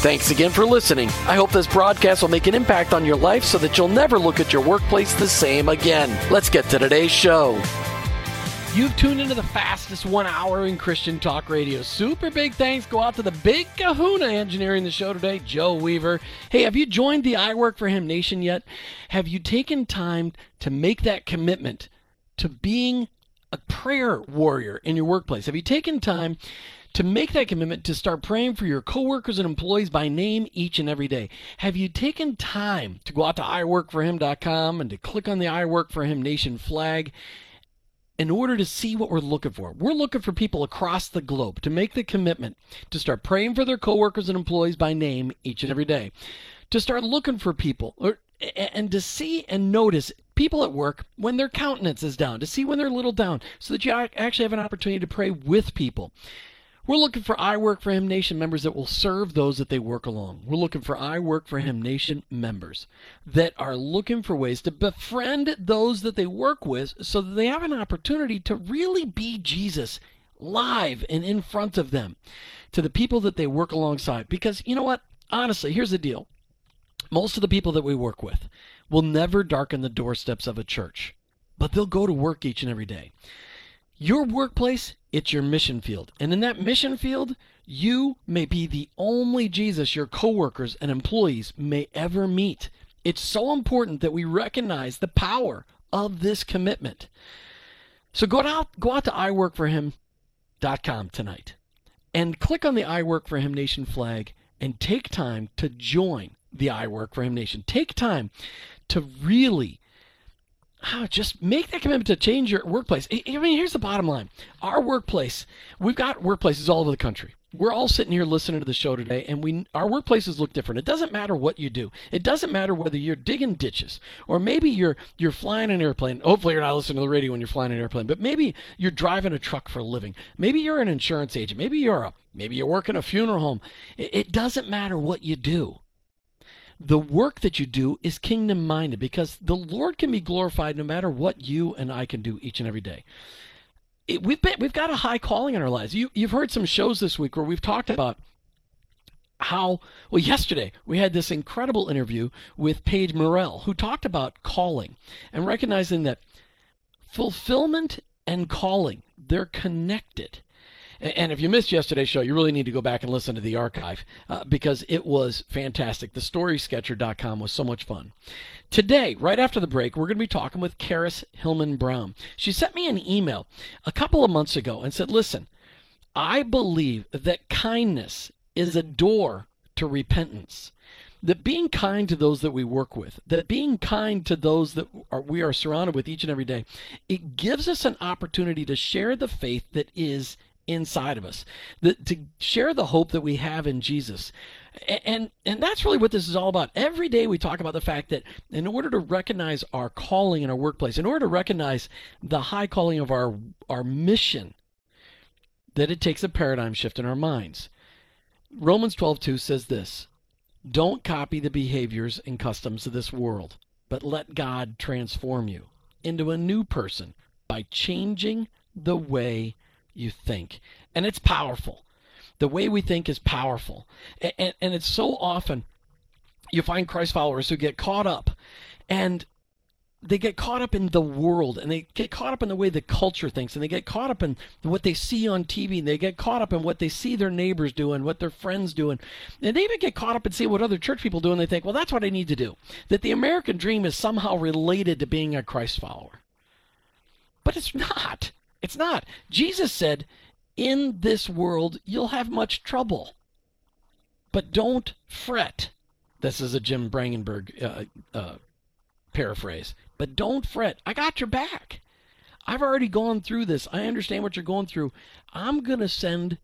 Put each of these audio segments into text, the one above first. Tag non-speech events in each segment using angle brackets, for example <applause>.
Thanks again for listening. I hope this broadcast will make an impact on your life so that you'll never look at your workplace the same again. Let's get to today's show. You've tuned into the fastest one hour in Christian talk radio. Super big thanks go out to the big kahuna engineering the show today, Joe Weaver. Hey, have you joined the I Work for Him Nation yet? Have you taken time to make that commitment to being a prayer warrior in your workplace? Have you taken time to make that commitment to start praying for your coworkers and employees by name each and every day. Have you taken time to go out to iworkforhim.com and to click on the I Work for Him Nation flag in order to see what we're looking for? We're looking for people across the globe to make the commitment to start praying for their coworkers and employees by name each and every day. To start looking for people or and to see and notice people at work when their countenance is down, to see when they're a little down, so that you actually have an opportunity to pray with people. We're looking for I Work for Him Nation members that will serve those that they work along. We're looking for I Work for Him Nation members that are looking for ways to befriend those that they work with so that they have an opportunity to really be Jesus live and in front of them to the people that they work alongside. Because you know what? Honestly, here's the deal most of the people that we work with will never darken the doorsteps of a church, but they'll go to work each and every day. Your workplace, it's your mission field. And in that mission field, you may be the only Jesus your coworkers and employees may ever meet. It's so important that we recognize the power of this commitment. So go out go out to iworkforhim.com tonight and click on the I Work for Him Nation flag and take time to join the I Work for Him Nation. Take time to really oh, just make that commitment to change your workplace. I mean, here's the bottom line our workplace, we've got workplaces all over the country. We're all sitting here listening to the show today, and we our workplaces look different. It doesn't matter what you do. It doesn't matter whether you're digging ditches or maybe you're you're flying an airplane. Hopefully, you're not listening to the radio when you're flying an airplane, but maybe you're driving a truck for a living. Maybe you're an insurance agent. Maybe you're a maybe you're working a funeral home. It, it doesn't matter what you do the work that you do is kingdom minded because the Lord can be glorified no matter what you and I can do each and every day. It, we've been, we've got a high calling in our lives. You, you've heard some shows this week where we've talked about how well yesterday we had this incredible interview with Paige Morell who talked about calling and recognizing that fulfillment and calling they're connected and if you missed yesterday's show, you really need to go back and listen to the archive uh, because it was fantastic. The StorySketcher.com was so much fun. Today, right after the break, we're going to be talking with Karis Hillman Brown. She sent me an email a couple of months ago and said, Listen, I believe that kindness is a door to repentance that being kind to those that we work with, that being kind to those that are, we are surrounded with each and every day, it gives us an opportunity to share the faith that is inside of us, the, to share the hope that we have in Jesus. And, and that's really what this is all about. Every day we talk about the fact that in order to recognize our calling in our workplace, in order to recognize the high calling of our our mission, that it takes a paradigm shift in our minds. Romans 12:2 says this, "Don't copy the behaviors and customs of this world, but let God transform you into a new person by changing the way you think. And it's powerful. The way we think is powerful. And, and, and it's so often you find Christ followers who get caught up and they get caught up in the world and they get caught up in the way the culture thinks and they get caught up in what they see on TV and they get caught up in what they see their neighbors doing, what their friends doing. And they even get caught up and see what other church people do and they think, well, that's what I need to do. That the American dream is somehow related to being a Christ follower. But it's not. It's not. Jesus said, in this world, you'll have much trouble. But don't fret. This is a Jim Brangenberg uh, uh, paraphrase. But don't fret. I got your back. I've already gone through this. I understand what you're going through. I'm going to send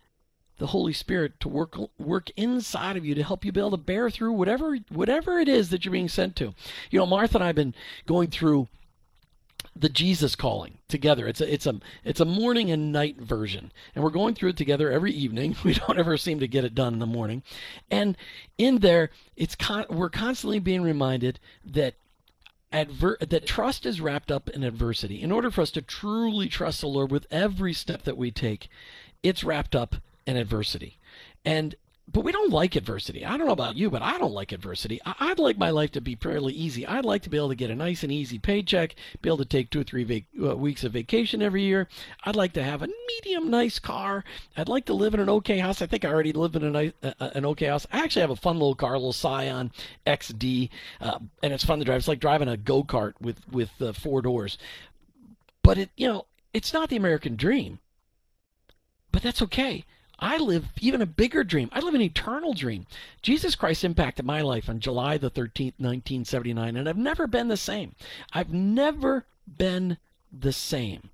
the Holy Spirit to work work inside of you to help you be able to bear through whatever whatever it is that you're being sent to. You know, Martha and I've been going through the Jesus calling together. It's a it's a it's a morning and night version, and we're going through it together every evening. <laughs> We don't ever seem to get it done in the morning, and in there, it's con- we're constantly being reminded that adver- that trust is wrapped up in adversity. In order for us to truly trust the Lord with every step that we take, it's wrapped up in adversity. And but we don't like adversity. I don't know about you, but I don't like adversity. I- would like my life to be fairly easy. I'd like to be able to get a nice and easy paycheck, be able to take two or three vac- uh, weeks of vacation every year. I'd like to have a medium nice car. I'd like to live in an okay house. I think I already live in a nice, uh, uh an okay house. I actually have a fun little car, a little Scion XD, uh, and it's fun to drive. It's like driving a go kart with with four doors. But it, you know, it's not the American dream. But that's okay I live even a bigger dream. I live an eternal dream. Jesus Christ impacted my life on July the 13th, 1979, and I've never been the same. I've never been the same.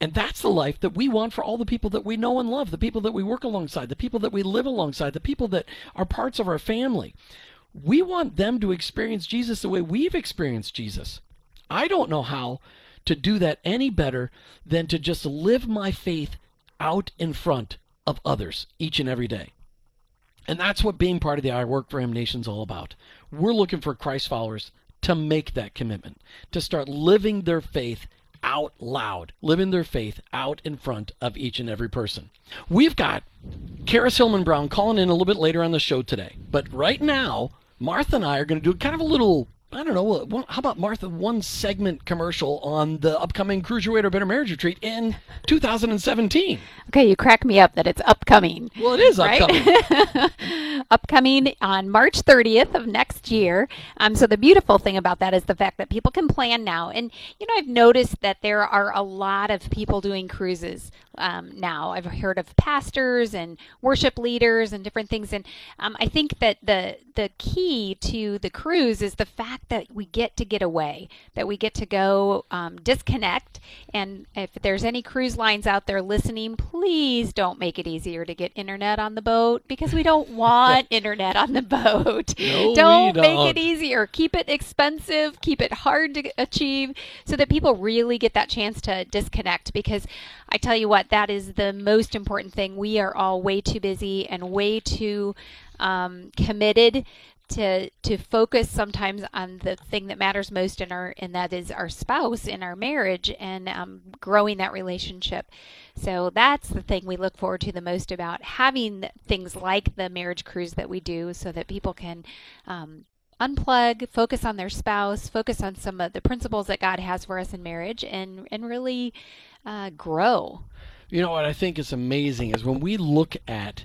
And that's the life that we want for all the people that we know and love, the people that we work alongside, the people that we live alongside, the people that are parts of our family. We want them to experience Jesus the way we've experienced Jesus. I don't know how to do that any better than to just live my faith out in front of others each and every day. And that's what being part of the I Work for Him Nation is all about. We're looking for Christ followers to make that commitment, to start living their faith out loud, living their faith out in front of each and every person. We've got Karis Hillman Brown calling in a little bit later on the show today. But right now, Martha and I are going to do kind of a little I don't know. How about Martha? One segment commercial on the upcoming Cruise Your Way to a Better Marriage Retreat in 2017. Okay, you crack me up that it's upcoming. Well, it is upcoming. <laughs> Upcoming on March 30th of next year. Um, so the beautiful thing about that is the fact that people can plan now. And you know, I've noticed that there are a lot of people doing cruises um, now. I've heard of pastors and worship leaders and different things. And um, I think that the the key to the cruise is the fact that we get to get away, that we get to go um, disconnect. And if there's any cruise lines out there listening, please don't make it easier to get internet on the boat because we don't <laughs> want internet on the boat. No, don't, don't make it easier. Keep it expensive. Keep it hard to achieve so that people really get that chance to disconnect because I tell you what, that is the most important thing. We are all way too busy and way too um, committed to to focus sometimes on the thing that matters most in our and that is our spouse in our marriage and um, growing that relationship so that's the thing we look forward to the most about having things like the marriage cruise that we do so that people can um, unplug focus on their spouse focus on some of the principles that god has for us in marriage and and really uh, grow. You know what I think is amazing is when we look at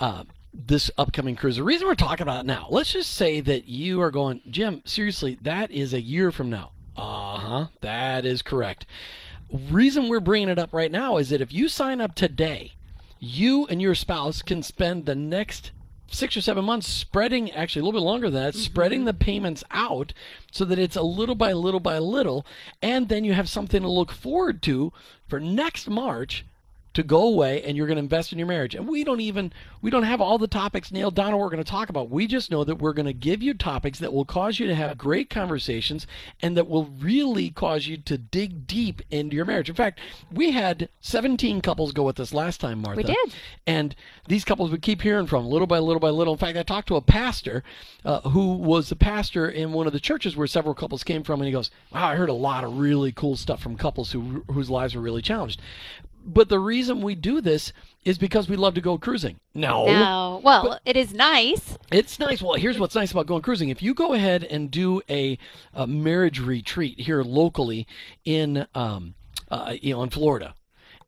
uh, this upcoming cruise. The reason we're talking about it now, let's just say that you are going, Jim. Seriously, that is a year from now. Uh huh. That is correct. Reason we're bringing it up right now is that if you sign up today, you and your spouse can spend the next six or seven months spreading actually a little bit longer than that mm-hmm. spreading the payments out so that it's a little by little by little and then you have something to look forward to for next march to go away and you're going to invest in your marriage. And we don't even we don't have all the topics nailed down or we're going to talk about. We just know that we're going to give you topics that will cause you to have great conversations and that will really cause you to dig deep into your marriage. In fact, we had 17 couples go with us last time, Martha. We did. And these couples we keep hearing from little by little by little. In fact, I talked to a pastor uh, who was a pastor in one of the churches where several couples came from and he goes, "Wow, I heard a lot of really cool stuff from couples who whose lives were really challenged." But the reason we do this is because we love to go cruising. No. No. Well, but it is nice. It's nice. Well, here's what's nice about going cruising. If you go ahead and do a, a marriage retreat here locally in, um, uh, you know, in Florida,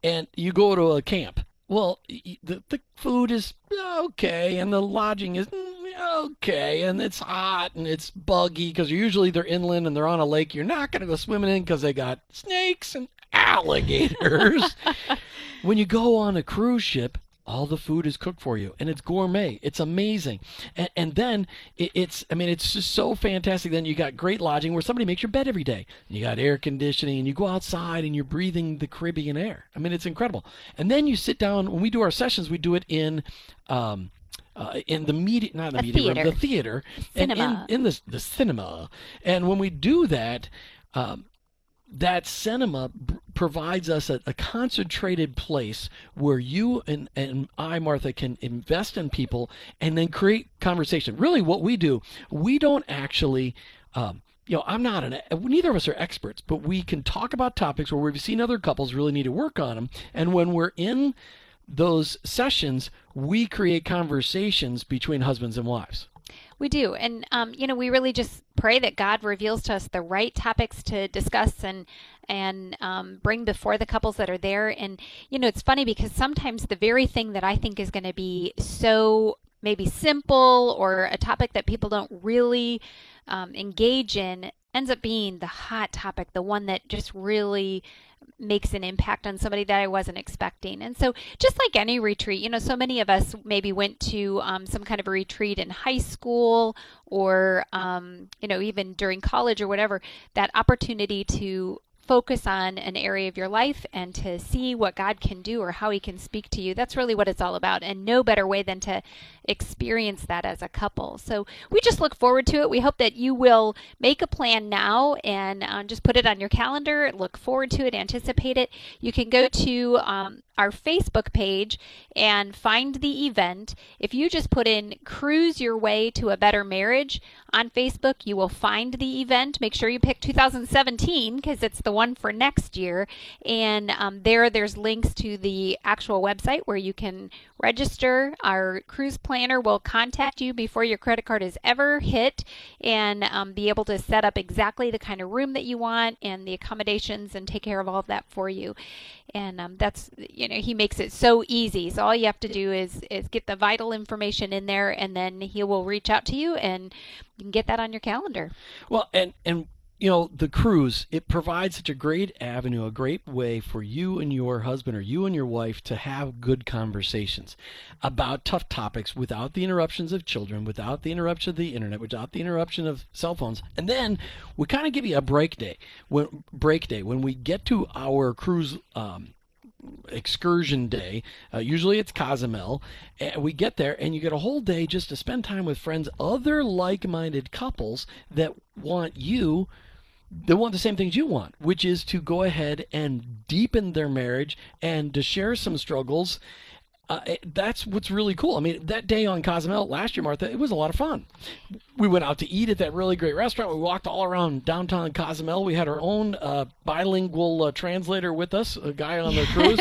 and you go to a camp, well, the, the food is okay, and the lodging is mm, okay, and it's hot and it's buggy because usually they're inland and they're on a lake. You're not going to go swimming in because they got snakes and alligators. <laughs> when you go on a cruise ship, all the food is cooked for you and it's gourmet it's amazing and, and then it, it's i mean it's just so fantastic then you got great lodging where somebody makes your bed every day you got air conditioning and you go outside and you're breathing the caribbean air i mean it's incredible and then you sit down when we do our sessions we do it in um, uh, in the media, not the a media theater. room, the theater, cinema. and in, in the the cinema. And when we do that, um, that cinema b- provides us a, a, concentrated place where you and, and I, Martha, can invest in people and then create conversation. Really, what we do, we don't actually. Um, you know, I'm not an, neither of us are experts, but we can talk about topics where we've seen other couples really need to work on them. And when we're in those sessions, we create conversations between husbands and wives. We do. And, um, you know, we really just pray that God reveals to us the right topics to discuss and, and um, bring before the couples that are there. And, you know, it's funny because sometimes the very thing that I think is going to be so maybe simple or a topic that people don't really um, engage in ends up being the hot topic, the one that just really makes an impact on somebody that I wasn't expecting. And so, just like any retreat, you know, so many of us maybe went to um, some kind of a retreat in high school or, um, you know, even during college or whatever, that opportunity to focus on an area of your life and to see what God can do or how He can speak to you. That's really what it's all about. And no better way than to experience that as a couple. So we just look forward to it. We hope that you will make a plan now and uh, just put it on your calendar, look forward to it, anticipate it. You can go to um, our Facebook page and find the event. If you just put in Cruise Your Way to a Better Marriage on Facebook, you will find the event. Make sure you pick 2017 because it's the one for next year. And um, there, there's links to the actual website where you can register. Our cruise planner will contact you before your credit card is ever hit and um, be able to set up exactly the kind of room that you want and the accommodations and take care of all of that for you. And um, that's, you know, he makes it so easy. So all you have to do is, is get the vital information in there and then he will reach out to you and you can get that on your calendar. Well, and, and you know, the cruise, it provides such a great avenue, a great way for you and your husband or you and your wife to have good conversations about tough topics without the interruptions of children, without the interruption of the internet, without the interruption of cell phones. And then we kind of give you a break day when break day when we get to our cruise um, excursion day. Uh, usually it's Cozumel. And we get there and you get a whole day just to spend time with friends, other like minded couples that want you. They want the same things you want, which is to go ahead and deepen their marriage and to share some struggles uh, that's what's really cool. I mean, that day on Cozumel last year, Martha, it was a lot of fun. We went out to eat at that really great restaurant. We walked all around downtown Cozumel. We had our own uh, bilingual uh, translator with us, a guy on the <laughs> cruise.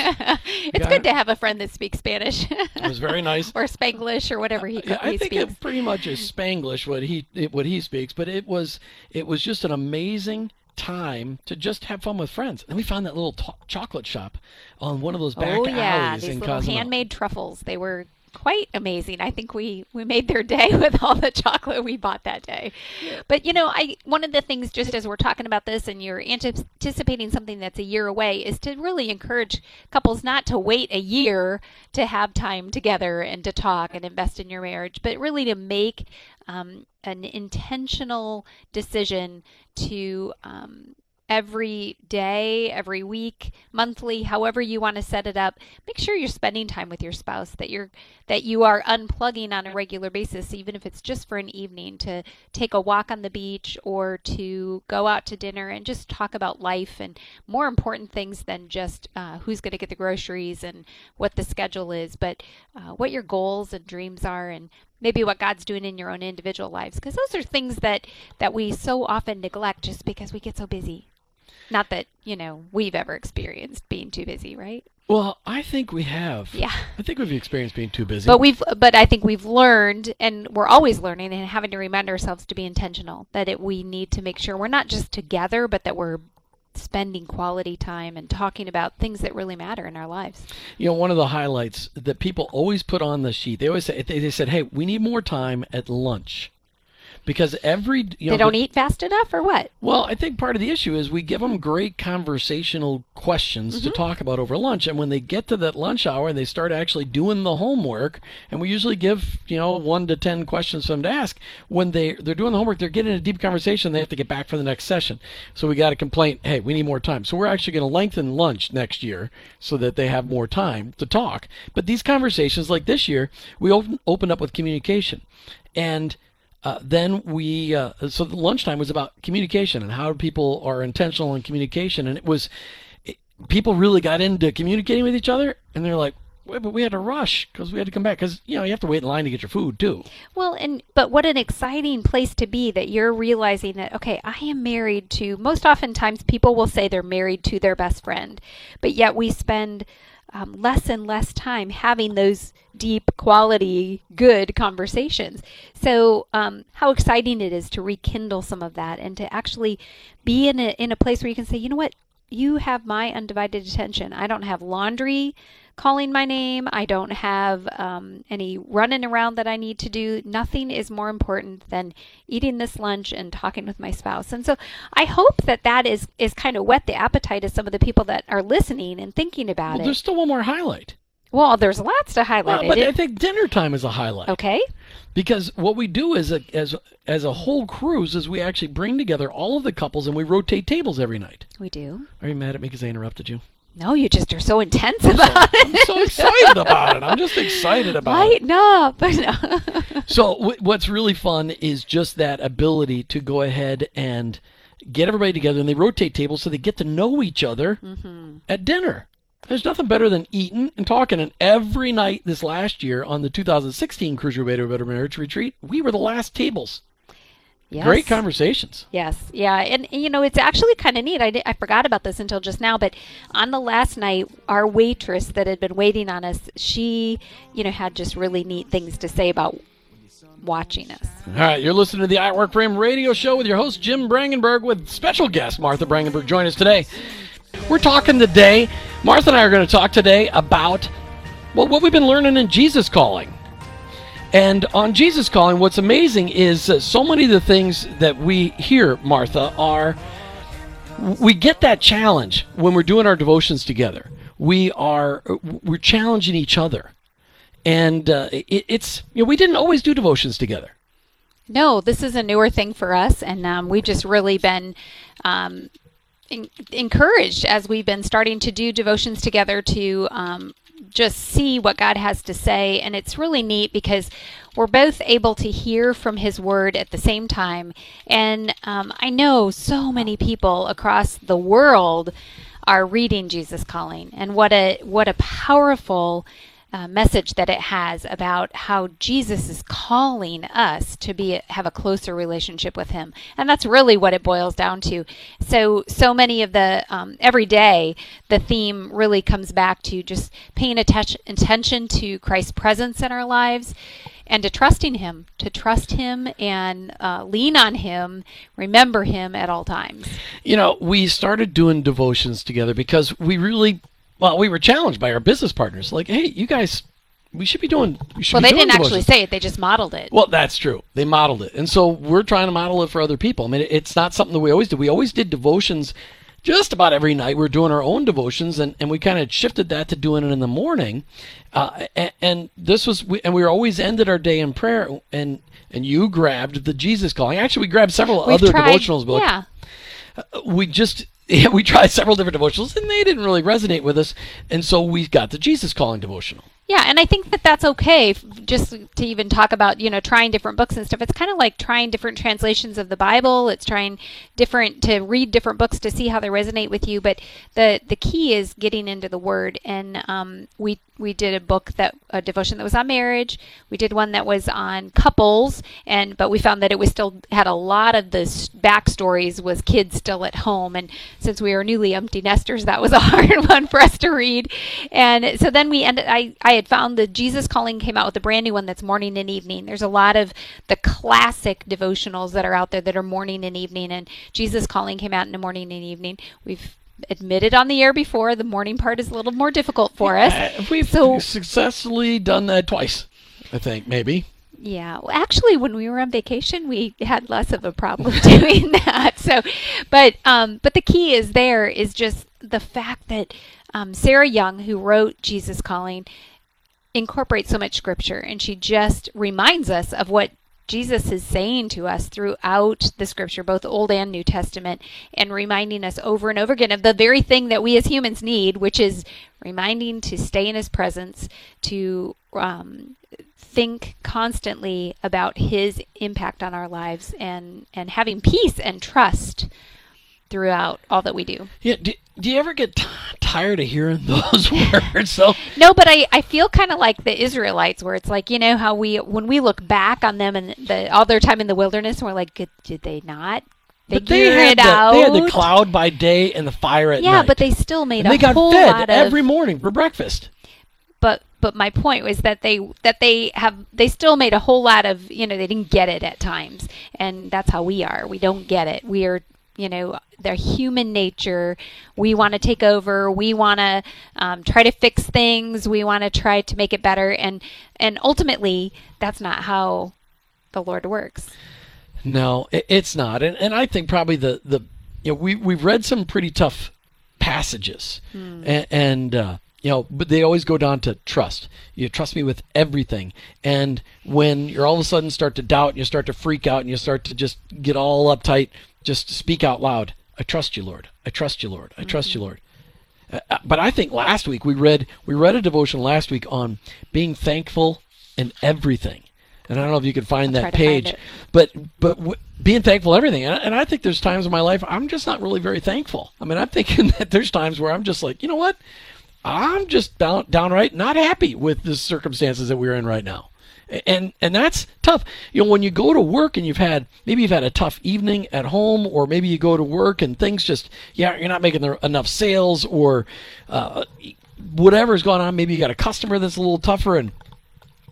it's good to have a friend that speaks Spanish. it was very nice. <laughs> or Spanglish or whatever he, yeah, he I think speaks. it pretty much is Spanglish what he what he speaks, but it was it was just an amazing time to just have fun with friends. And we found that little t- chocolate shop on one of those oh, back oh, yeah. alleys These in little Cozumel. handmade truffles. They were quite amazing. I think we we made their day <laughs> with all the chocolate we bought that day. But you know, I one of the things just as we're talking about this and you're anticipating something that's a year away is to really encourage couples not to wait a year to have time together and to talk and invest in your marriage, but really to make um, an intentional decision to um, every day, every week, monthly, however you want to set it up. Make sure you're spending time with your spouse, that you're that you are unplugging on a regular basis, even if it's just for an evening to take a walk on the beach or to go out to dinner and just talk about life and more important things than just uh, who's going to get the groceries and what the schedule is, but uh, what your goals and dreams are and maybe what God's doing in your own individual lives because those are things that that we so often neglect just because we get so busy. Not that, you know, we've ever experienced being too busy, right? Well, I think we have. Yeah. I think we've experienced being too busy. But we've, but I think we've learned, and we're always learning, and having to remind ourselves to be intentional. That it, we need to make sure we're not just together, but that we're spending quality time and talking about things that really matter in our lives. You know, one of the highlights that people always put on the sheet, they always say, they, they said, hey, we need more time at lunch. Because every you know, they don't the- eat fast enough, or what? Well, I think part of the issue is we give them great conversational questions to mm-hmm. talk about over lunch, and when they get to that lunch hour and they start actually doing the homework, and we usually give you know one to ten questions for them to ask. When they they're doing the homework, they're getting a deep conversation. They have to get back for the next session, so we got a complaint. Hey, we need more time. So we're actually going to lengthen lunch next year so that they have more time to talk. But these conversations, like this year, we open, open up with communication, and uh, then we uh, so the lunchtime was about communication and how people are intentional in communication and it was it, people really got into communicating with each other and they're like Wait, but we had to rush because we had to come back because you know you have to wait in line to get your food too Well, and but what an exciting place to be that you're realizing that okay, I am married to. Most oftentimes, people will say they're married to their best friend, but yet we spend um, less and less time having those deep, quality, good conversations. So, um, how exciting it is to rekindle some of that and to actually be in a in a place where you can say, you know what, you have my undivided attention. I don't have laundry calling my name. I don't have um, any running around that I need to do. Nothing is more important than eating this lunch and talking with my spouse. And so I hope that that is, is kind of whet the appetite of some of the people that are listening and thinking about well, it. there's still one more highlight Well, there's lots to highlight. But it. I think dinner time is a highlight okay. because what we do is a as as a whole cruise is we actually bring together all of the couples and we rotate tables every night. We do. Are you mad at me because I interrupted you? No, you just are so intense about it. I'm so excited about it. I'm just <laughs> excited about it. Lighten up. <laughs> So w- what's really fun is just that ability to go ahead and get everybody together, and they rotate tables so they get to know each other mm-hmm. at dinner. There's nothing better than eating and talking. And every night this last year on the 2016 Cruise Your Way to a Better Marriage Retreat, we were the last tables. Yes. Great conversations. Yes, yeah, and, you know it's actually kind of neat. I, I forgot about this until just now, but on the last night, our waitress that had been waiting on us, she, you know, had just really neat things to say about watching us. All right, you're listening to the I Work for Him radio show with your host, Jim Brangenberg, with special guest Martha Brangenberg. Join us today. We're talking today, Martha and I are going to talk today about well, what we've been learning in Jesus Calling. And on Jesus Calling, what's amazing is uh, so many of the things that we hear, Martha, are we get that challenge when we're doing our devotions together. We are we're challenging each other, and uh, it, it's you know we didn't always do devotions together. No, this is a newer thing for us, and um, we've just really been um, en- encouraged as we've been starting to do devotions together to um, just see what God has to say. And it's really neat because we're both able to hear from His Word at the same time. And um, I know so many people across the world are reading Jesus Calling, and what a what a powerful uh, message that it has about how Jesus is calling us to be have a closer relationship with Him, and that's really what it boils down to. So, so many of the um, every day, the theme really comes back to just paying atten- attention to Christ's presence in our lives, and to trusting Him, to trust Him and uh, lean on Him, remember Him at all times. You know, we started doing devotions together because we really, well, we were challenged by our business partners. Like, hey, you guys, we should be doing. We should Well, they didn't actually say it; they just modeled it. Well, that's true. They modeled it, and so we're trying to model it for other people. I mean, it's not something that we always did. We always did devotions just about every night. We're doing our own devotions, and, and we kind of shifted that to doing it in the morning. Uh, and, and this was, we, and we always ended our day in prayer. And and you grabbed the Jesus calling. Actually, we grabbed several We've other tried- devotionals books Yeah. we just <laughs> yeah, we tried several different devotionals and they didn't really resonate with us and so we got the jesus calling devotional Yeah, and I think that that's okay. Just to even talk about, you know, trying different books and stuff. It's kind of like trying different translations of the Bible. It's trying different to read different books to see how they resonate with you. But the the key is getting into the Word. And um, we we did a book that a devotion that was on marriage. We did one that was on couples, and but we found that it was still had a lot of the backstories was kids still at home, and since we were newly empty nesters, that was a <laughs> hard one for us to read. And so then we ended. I I had found the Jesus Calling came out with a brand new one that's morning and evening. There's a lot of the classic devotionals that are out there that are morning and evening, and Jesus Calling came out in the morning and evening. We've admitted on the air before the morning part is a little more difficult for us. Uh, we've So- successfully done that twice, I think, maybe. Yeah, well, actually, when we were on vacation, we had less of a problem <laughs> doing that. So, but um, but the key is there is just the fact that um, Sarah Young, who wrote Jesus Calling, incorporates so much scripture, and she just reminds us of what Jesus is saying to us throughout the scripture, both Old and New Testament, and reminding us over and over again of the very thing that we as humans need, which is reminding to stay in His presence, to um, think constantly about His impact on our lives, and and having peace and trust throughout all that we do. Yeah. Do, do you ever get t- tired of hearing <laughs> those words? So No, but I, I feel kind of like the Israelites, where it's like you know how we when we look back on them and the, all their time in the wilderness, we're like, "Good- did they not but they had it the, out? They had the cloud by day and the fire at yeah, night. Yeah, but they still made and a they got whole fed lot of. every morning for breakfast. but but my point was that they that they have they still made a whole lot of you know they didn't get it at times, and that's how we are. We don't get it. We are you know their human nature. We want to take over. We want to um, try to fix things. We want to try to make it better, and and ultimately that's not how the Lord works. No, it's not. And and I think probably the the you know we we've read some pretty tough passages, and, and uh, you know, but they always go down to trust. You trust me with everything. And when you're all of a sudden start to doubt, and you start to freak out, and you start to just get all uptight, just speak out loud. I trust you, Lord. I trust you, Lord. I trust you, Lord. Uh, uh, but I think last week we read we read a devotion last week on being thankful in everything, and I don't know if you could find I'll that to find page, but but w- being thankful everything, and, and I think there's times in my life I'm just not really very thankful. I mean, I'm thinking <laughs> that there's times where I'm just like, you know what, I'm just down, downright not happy with the circumstances that we're in right now. And and that's tough. You know, when you go to work and you've had maybe you've had a tough evening at home, or maybe you go to work and things just yeah you're not making enough sales, or uh, whatever's going on. Maybe you got a customer that's a little tougher, and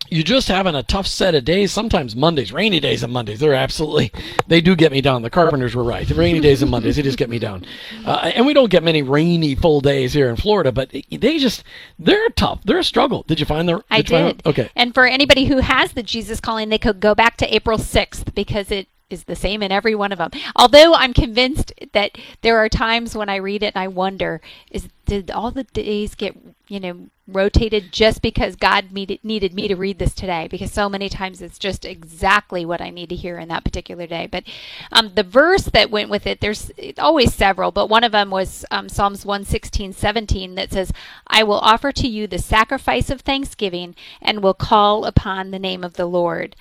you're just having a tough set of days. Sometimes Mondays, rainy days and Mondays, they're absolutely, they do get me down. The carpenters were right. The rainy days and Mondays, they just get me down. Uh, and we don't get many rainy full days here in Florida, but they just, they're tough. They're a struggle. Did you find the? I you find- did. Okay. And for anybody who has the Jesus calling, they could go back to April 6th because it is the same in every one of them. Although I'm convinced that there are times when I read it and I wonder, is did all the days get, you know, rotated just because God needed, me to read this today? Because so many times it's just exactly what I need to hear in that particular day. But um, the verse that went with it, there's always several, but one of them was um, Psalms 116, 17 that says, I will offer to you the sacrifice of thanksgiving and will call upon the name of the Lord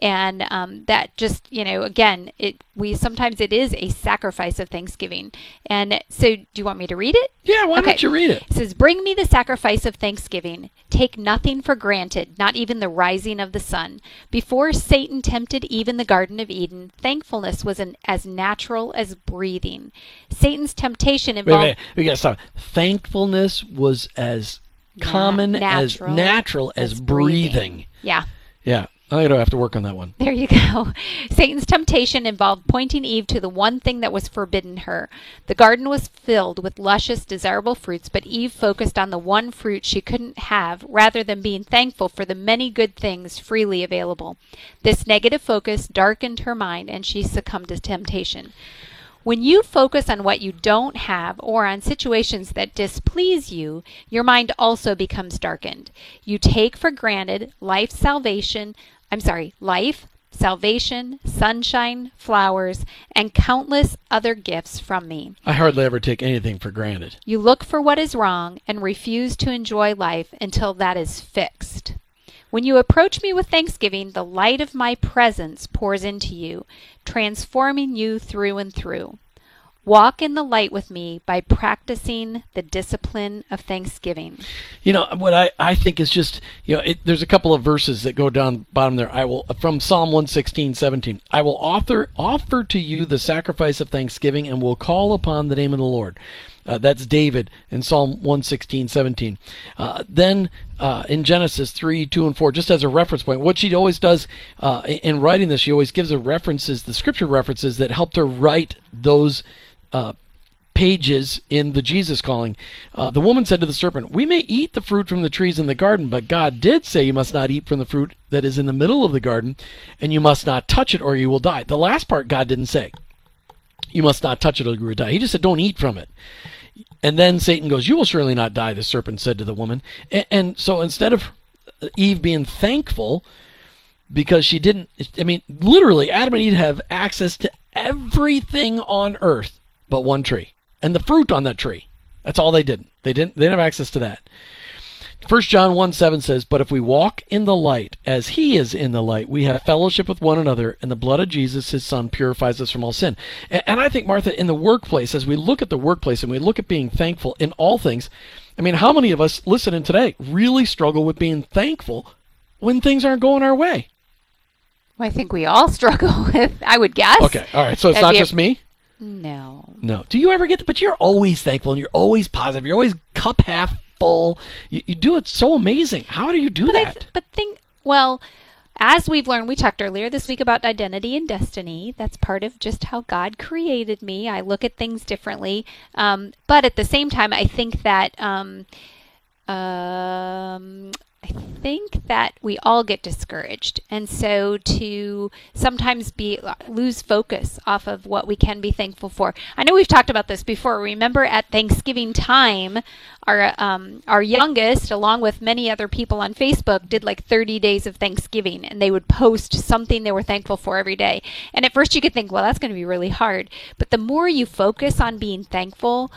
and um, that just you know again it we sometimes it is a sacrifice of thanksgiving. And so do you want me to read it? Yeah, why Okay. don't you read it? it says bring me the sacrifice of thanksgiving. Take nothing for granted not even the rising of the sun. Before satan tempted eve in the garden of eden thankfulness was an, as natural as breathing. Satan's temptation Wait, involved wait, we got to stop. Thankfulness was as common as natural natural as, breathing. yeah. Yeah, I don't have to work on that one. There you go. <laughs> Satan's temptation involved pointing Eve to the one thing that was forbidden her. The garden was filled with luscious, desirable fruits, but Eve focused on the one fruit she couldn't have rather than being thankful for the many good things freely available. This negative focus darkened her mind and she succumbed to temptation. When you focus on what you don't have or on situations that displease you, your mind also becomes darkened. You take for granted life's salvation, I'm sorry, life, salvation, sunshine, flowers, and countless other gifts from me. I hardly ever take anything for granted. You look for what is wrong and refuse to enjoy life until that is fixed. When you approach me with thanksgiving, the light of my presence pours into you, transforming you through and through. Walk in the light with me by practicing the discipline of thanksgiving. You know what I, I think is just you know it, there's a couple of verses that go down bottom there. I will from Psalm 116, 17. I will offer offer to you the sacrifice of thanksgiving and will call upon the name of the Lord. Uh, that's David in Psalm 116, 17. Uh, then uh, in Genesis 3, 2, and 4, just as a reference point, what she always does uh, in writing this, she always gives her references, the scripture references that helped her write those uh, pages in the Jesus calling. Uh, the woman said to the serpent, We may eat the fruit from the trees in the garden, but God did say you must not eat from the fruit that is in the middle of the garden, and you must not touch it or you will die. The last part God didn't say. You must not touch it or you will die. He just said, Don't eat from it. And then Satan goes, You will surely not die, the serpent said to the woman. And, and so instead of Eve being thankful, because she didn't, I mean, literally, Adam and Eve have access to everything on earth but one tree and the fruit on that tree. That's all they did. They didn't they didn't have access to that. First John 1 7 says, But if we walk in the light as he is in the light, we have fellowship with one another, and the blood of Jesus, his son, purifies us from all sin. And, and, I think, Martha, in the workplace, as we look at the workplace and we look at being thankful in all things, I mean, how many of us listening today really struggle with being thankful when things aren't going our way? Well, I think we all <laughs> struggle with, I would guess. Okay, all right. So it's not just me? No. No. Do you ever get? The, but you're always thankful and you're always positive. You're always cup half full. You, you do it so amazing. How do you do but that? I, but think well. As we've learned, we talked earlier this week about identity and destiny. That's part of just how God created me. I look at things differently. Um, but at the same time, I think that um, um, I think that we all get discouraged. And so to sometimes be lose focus off of what we can be thankful for. I know we've talked about this before. Remember at Thanksgiving time, our um, our youngest, along with many other people on Facebook, did like 30 days of Thanksgiving, and they would post something they were thankful for every day. And at first, you could think, well, that's going to be really hard. But the more you focus on being thankful,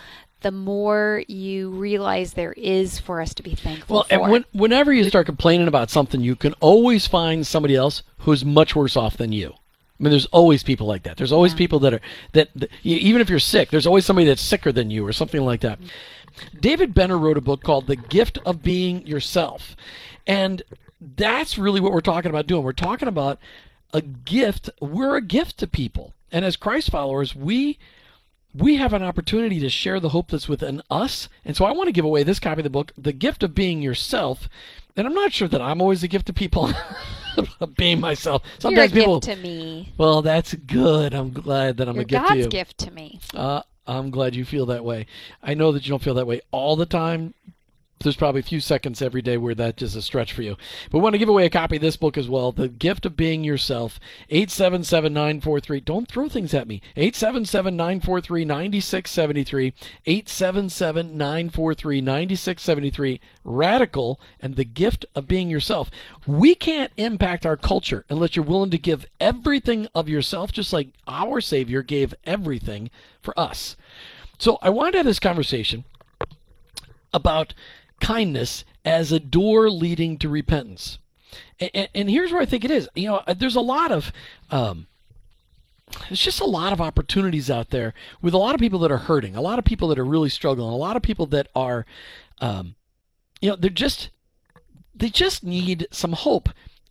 the more you realize there is for us to be thankful well, for. and when, whenever you start complaining about something, you can always find somebody else who's much worse off than you. I mean, there's always people like that. There's always yeah. people that are that, that, even if you're sick, there's always somebody that's sicker than you or something like that. Mm-hmm. David Benner wrote a book called The Gift of Being Yourself, and that's really what we're talking about doing. We're talking about a gift. We're a gift to people, and as Christ followers, we we have an opportunity to share the hope that's within us. And so I want to give away this copy of the book, The Gift of Being Yourself. And I'm not sure that I'm always a gift to people <laughs> being myself. Sometimes You're a people gift to me. Well, that's good. I'm glad that I'm You're a gift God's to you. God's gift to me. Uh, I'm glad you feel that way. I know that you don't feel that way all the time, there's probably a few seconds every day where that is a stretch for you. But we want to give away a copy of this book as well, The Gift of Being Yourself, 877-943. Don't throw things at me. 877-943-9673, 877-943-9673, Radical and The Gift of Being Yourself. We can't impact our culture unless you're willing to give everything of yourself, just like our Savior gave everything for us. So I wanted to have this conversation about kindness as a door leading to repentance. And, and, here's where I think it is. You know, there's a lot of um, there's just a lot of opportunities out there with a lot of people that are hurting, a lot of people that are really struggling, a lot of people that are, um, you know, they're just they just need some hope.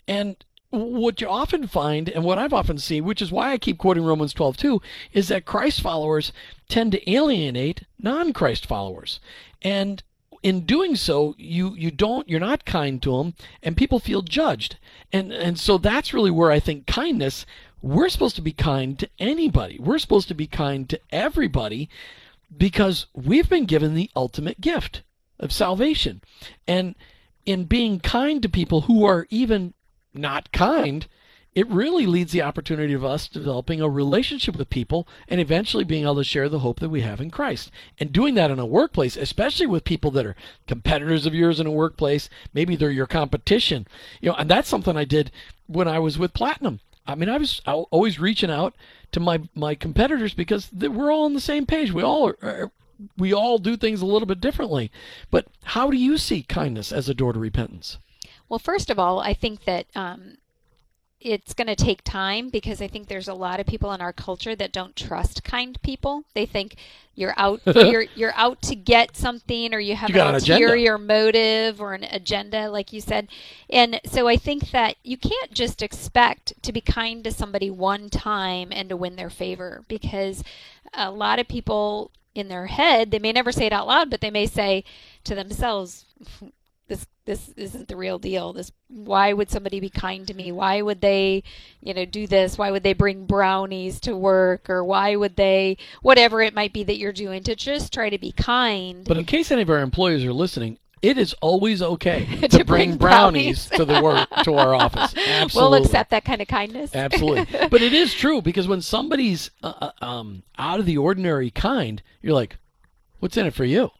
And what you often find, and what I've often seen, which is why I keep quoting Romans 12 too, is that Christ followers tend to alienate non-Christ followers. And in doing so, you you don't you're not kind to them, and people feel judged. And and so that's really where I think kindness. We're supposed to be kind to anybody. We're supposed to be kind to everybody because we've been given the ultimate gift of salvation. And in being kind to people who are even not kind, it really leads the opportunity of us developing a relationship with people and eventually being able to share the hope that we have in Christ. And doing that in a workplace, especially with people that are competitors of yours in a workplace, maybe they're your competition. You know, and that's something I did when I was with Platinum. I mean, I was always reaching out to my my competitors because we're all on the same page. We all are, we all do things a little bit differently. But how do you see kindness as a door to repentance? Well, first of all, I think that um, it's going to take time because I think there's a lot of people in our culture that don't trust kind people. They think you're out <laughs> you're you're out to get something or you have you an ulterior an motive or an agenda like you said. And so I think that you can't just expect to be kind to somebody one time and to win their favor because a lot of people in their head, they may never say it out loud, but they may say to themselves this this isn't the real deal. This why would somebody be kind to me? Why would they you know do this? Why would they bring brownies to work? Or why would they whatever it might be that you're doing to just try to be kind. But in case any of our employees are listening it is always okay <laughs> to, to bring, bring brownies, to the work to our <laughs> office. Absolutely, we'll accept that kind of kindness. Absolutely, <laughs> but it is true because when somebody's uh, uh um, out of the ordinary kind, you're like, "What's in it for you?"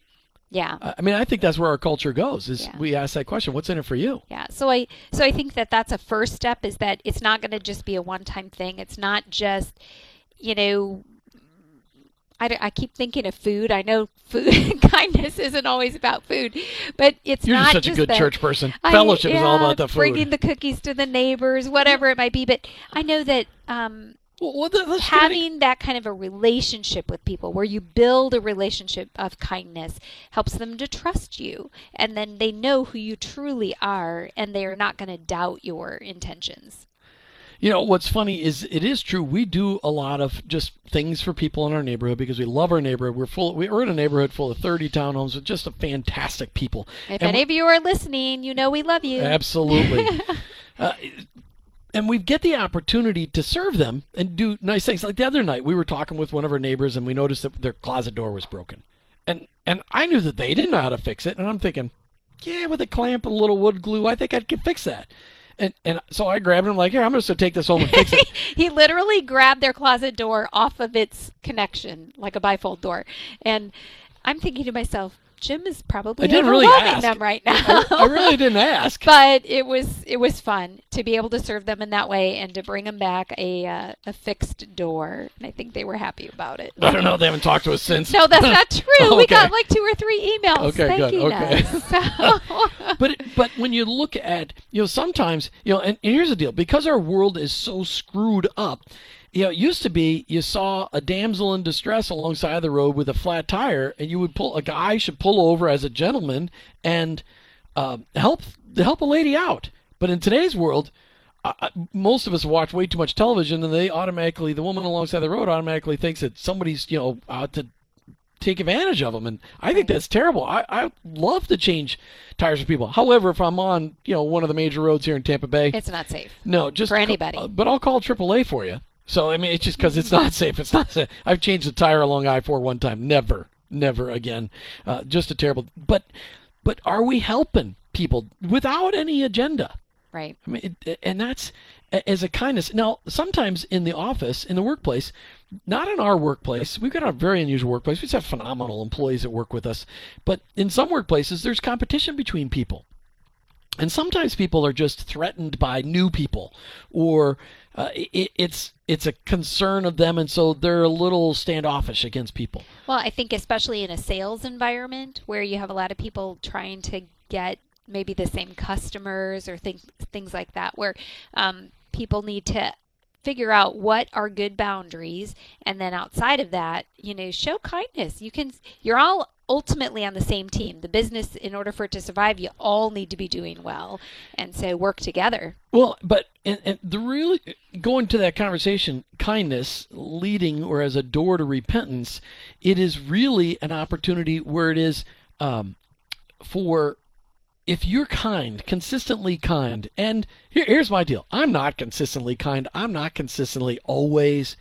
Yeah. I mean, I think that's where our culture goes. Is yeah. we ask that question, "What's in it for you?" Yeah. So I so I think that that's a first step. Is that it's not going to just be a one-time thing. It's not just, you know. I, I keep thinking of food. I know food <laughs> kindness isn't always about food, but it's not just. You're not just such just a good church person. I, Fellowship yeah, is all about the food. Bringing the cookies to the neighbors, whatever it might be. But I know that um, well, having that kind of a relationship with people where you build a relationship of kindness helps them to trust you and then they know who you truly are and they are not going to doubt your intentions. You know what's funny is it is true we do a lot of just things for people in our neighborhood because we love our neighborhood. We're full we're in a neighborhood full of 30 townhomes with just a fantastic people. If and any of you are listening you know we love you. Absolutely. <laughs> Uh, and we get the opportunity to serve them and do nice things. Like the other night, we were talking with one of our neighbors, and we noticed that their closet door was broken, and and I knew that they didn't know how to fix it, and I'm thinking, yeah, with a clamp and a little wood glue, I think I could fix that. And and so I grabbed him like, here, I'm just gonna take this home and fix it. <laughs> he literally grabbed their closet door off of its connection, like a bifold door, and I'm thinking to myself, Jim is probably I didn't really ask. them right now. I, I, really <laughs> didn't ask. but it was it was fun to be able to serve them in that way and to bring them back a uh, a fixed door, and I think they were happy about it. I don't know. They haven't talked to us since. No, that's not <laughs> true. okay. We got like two or three emails. Okay, Thank good. You, okay. so. <laughs> but but when you look at you know sometimes you know and, and here's the deal because our world is so screwed up you know, it used to be you saw a damsel in distress alongside the road with a flat tire, and you would pull a guy should pull over as a gentleman and uh, help help a lady out. But in today's world, uh, most of us watch way too much television, and they automatically the woman alongside the road automatically thinks that somebody's you know out to take advantage of them, and I think that's terrible. I, I love to change tires for people. However, if I'm on you know one of the major roads here in Tampa Bay, it's not safe. No, just for anybody. Uh, but I'll call AAA for you. So I mean, it's just because it's not safe. It's not safe. I've changed the tire along I four one time. Never, never again. Uh, just a terrible. But, but are we helping people without any agenda? Right. I mean, it, and that's as a kindness. Now, sometimes in the office, in the workplace, not in our workplace, we've got a very unusual workplace. We just have phenomenal employees that work with us. But in some workplaces, there's competition between people. And sometimes people are just threatened by new people, or uh, it, it's it's a concern of them, and so they're a little standoffish against people. Well, I think especially in a sales environment where you have a lot of people trying to get maybe the same customers or things things like that, where um, people need to figure out what are good boundaries and then outside of that you know show kindness you can you're all ultimately on the same team. The business, in order for it to survive, you all need to be doing well, and so work together. Well, but and, and the really going to that conversation, kindness leading or as a door to repentance, it is really an opportunity where it is um, for if you're kind, consistently kind, and here, here's my deal: I'm not consistently kind. I'm not consistently always.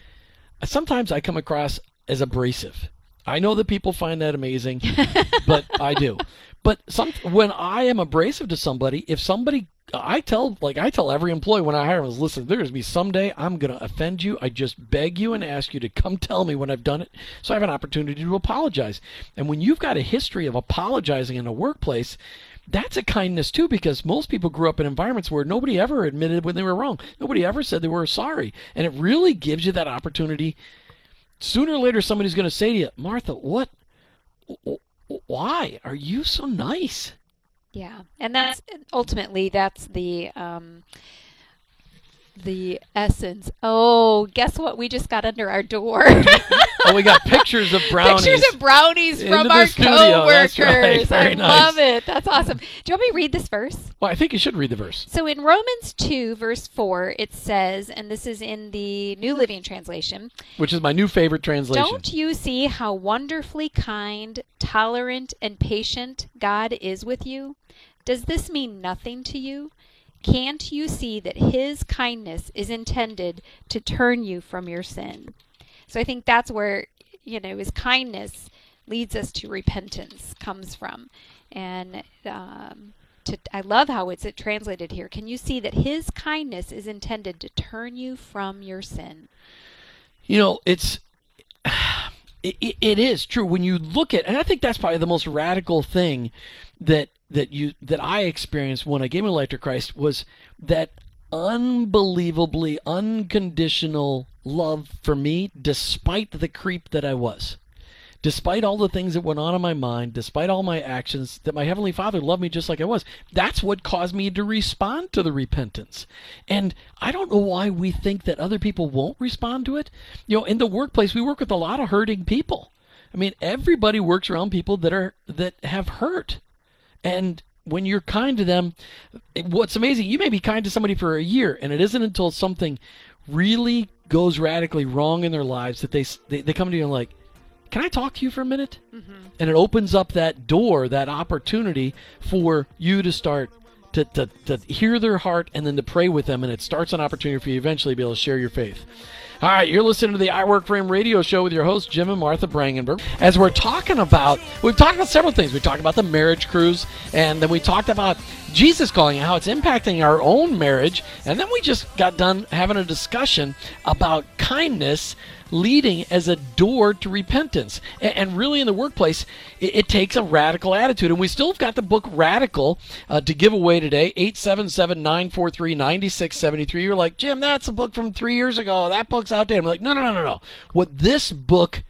Sometimes I come across as abrasive I know that people find that amazing, <laughs> but I do. But some when I am abrasive to somebody, if somebody I tell like I tell every employee when I hire them, listen, there's gonna be someday I'm gonna offend you. I just beg you and ask you to come tell me when I've done it, so I have an opportunity to apologize. And when you've got a history of apologizing in a workplace, that's a kindness too because most people grew up in environments where nobody ever admitted when they were wrong. Nobody ever said they were sorry. And it really gives you that opportunity. Sooner or later, somebody's going to say to you, Martha, what? Why are you so nice? Yeah. And that's ultimately, that's the. Um, the essence. Oh, guess what? We just got under our door. <laughs> oh, we got pictures of brownies. Pictures of brownies from our coworkers. Right. I nice. love it. That's awesome. Do you want me to read this verse? Well, I think you should read the verse. So in Romans 2, verse 4, it says, and this is in the New Living Translation, which is my new favorite translation. Don't you see how wonderfully kind, tolerant, and patient God is with you? Does this mean nothing to you? Can't you see that His kindness is intended to turn you from your sin? So I think that's where, you know, His kindness leads us to repentance comes from. And um, to, I love how it's translated here. Can you see that His kindness is intended to turn you from your sin? You know, it's. <sighs> It, it is true when you look at, and I think that's probably the most radical thing that that you that I experienced when I gave my life to Christ was that unbelievably unconditional love for me despite the creep that I was. Despite all the things that went on in my mind, despite all my actions, that my Heavenly Father loved me just like I was. That's what caused me to respond to the repentance. And I don't know why we think that other people won't respond to it. You know, in the workplace, we work with a lot of hurting people. I mean, everybody works around people that are that have hurt. And when you're kind to them, what's amazing, you may be kind to somebody for a year, and it isn't until something really goes radically wrong in their lives that they they, they come to you and like, can I talk to you for a minute? Mm-hmm. And it opens up that door, that opportunity for you to start to, to, to hear their heart and then to pray with them. And it starts an opportunity for you eventually to be able to share your faith. All right, you're listening to the I Work Him radio show with your host, Jim and Martha Brangenberg. As we're talking about, we've talked about several things. We talked about the marriage cruise, and then we talked about Jesus calling and how it's impacting our own marriage. And then we just got done having a discussion about kindness leading as a door to repentance. And, really, in the workplace, it, it, takes a radical attitude. And we still have got the book Radical uh, to give away today 877 943 9673. You're like, Jim, that's a book from three years ago. That book's outdated. I'm like, no, no, no, no, no. What this book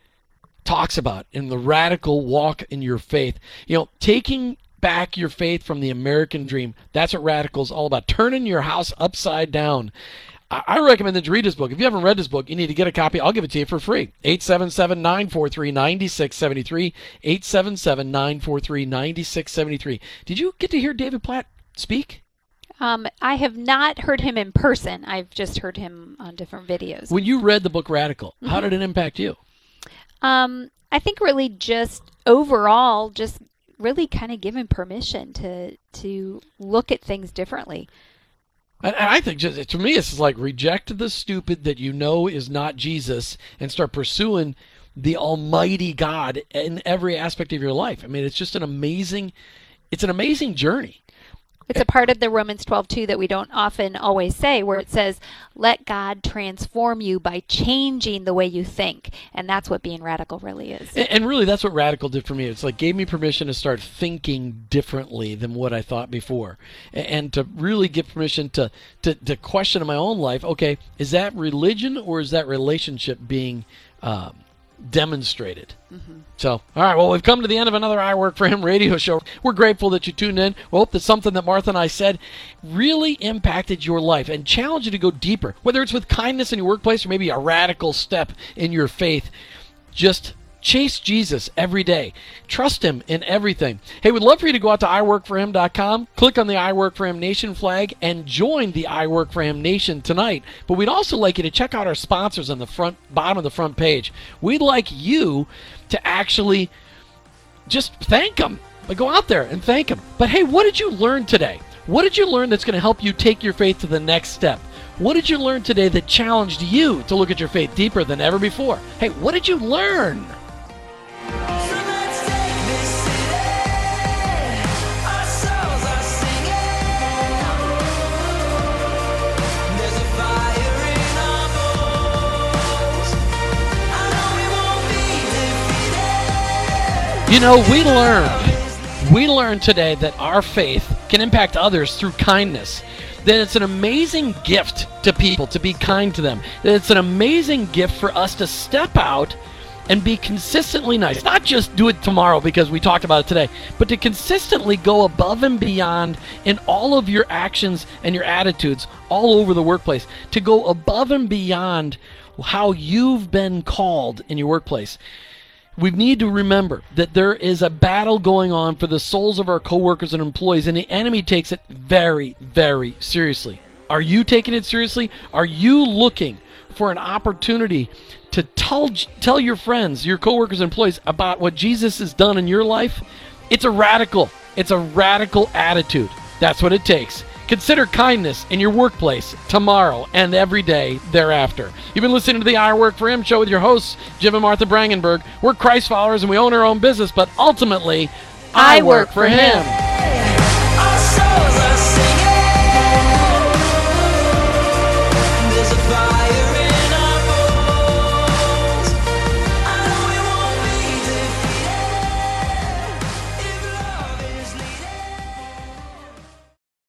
talks about in the radical walk in your faith, you know, taking back your faith from the American dream. That's what radical is all about. Turning your house upside down. I recommend that you read this book. If you haven't read this book, you need to get a copy. I'll give it to you for free. 877 943 9673. 877 943 9673. Did you get to hear David Platt speak? Um, I have not heard him in person. I've just heard him on different videos. When you read the book Radical, mm-hmm. how did it impact you? Um, I think really just overall, just really kind of given permission to to look at things differently. And I think just to me, it's like reject the stupid that you know is not Jesus and start pursuing the Almighty God in every aspect of your life. I mean, it's just an amazing, it's an amazing journey. It's a part of the Romans 12 too that we don't often always say, where it says, "Let God transform you by changing the way you think," and that's what being radical really is. And, and really, that's what radical did for me. It's like gave me permission to start thinking differently than what I thought before, and, and to really get permission to, to to question in my own life. Okay, is that religion or is that relationship being um, demonstrated. Mm-hmm. So, all right, well, we've come to the end of another I Work for Him radio show. We're grateful that you tuned in. We hope that something that Martha and I said really impacted your life and challenged you to go deeper, whether it's with kindness in your workplace or maybe a radical step in your faith. Just Chase Jesus every day. Trust Him in everything. Hey, we'd love for you to go out to iworkforhim.com, click on the I Work for Him Nation flag, and join the I Work for Him Nation tonight. But we'd also like you to check out our sponsors on the front bottom of the front page. We'd like you to actually just thank them. But go out there and thank them. But hey, what did you learn today? What did you learn that's going to help you take your faith to the next step? What did you learn today that challenged you to look at your faith deeper than ever before? Hey, what did you learn? You know, we learned We learned today that our faith can impact others through kindness. That it's an amazing gift to people to be kind to them. That it's an amazing gift for us to step out and be consistently nice. Not just do it tomorrow because we talked about it today, but to consistently go above and beyond in all of your actions and your attitudes all over the workplace. To go above and beyond how you've been called in your workplace. We need to remember that there is a battle going on for the souls of our coworkers and employees, and the enemy takes it very, very seriously. Are you taking it seriously? Are you looking for an opportunity to tell tell your friends, your coworkers, employees about what Jesus has done in your life, it's a radical. It's a radical attitude. That's what it takes. Consider kindness in your workplace tomorrow and every day thereafter. You've been listening to the I Work for Him show with your hosts, Jim and Martha Brangenberg. We're Christ followers and we own our own business, but ultimately, I, I work, work, for him. him.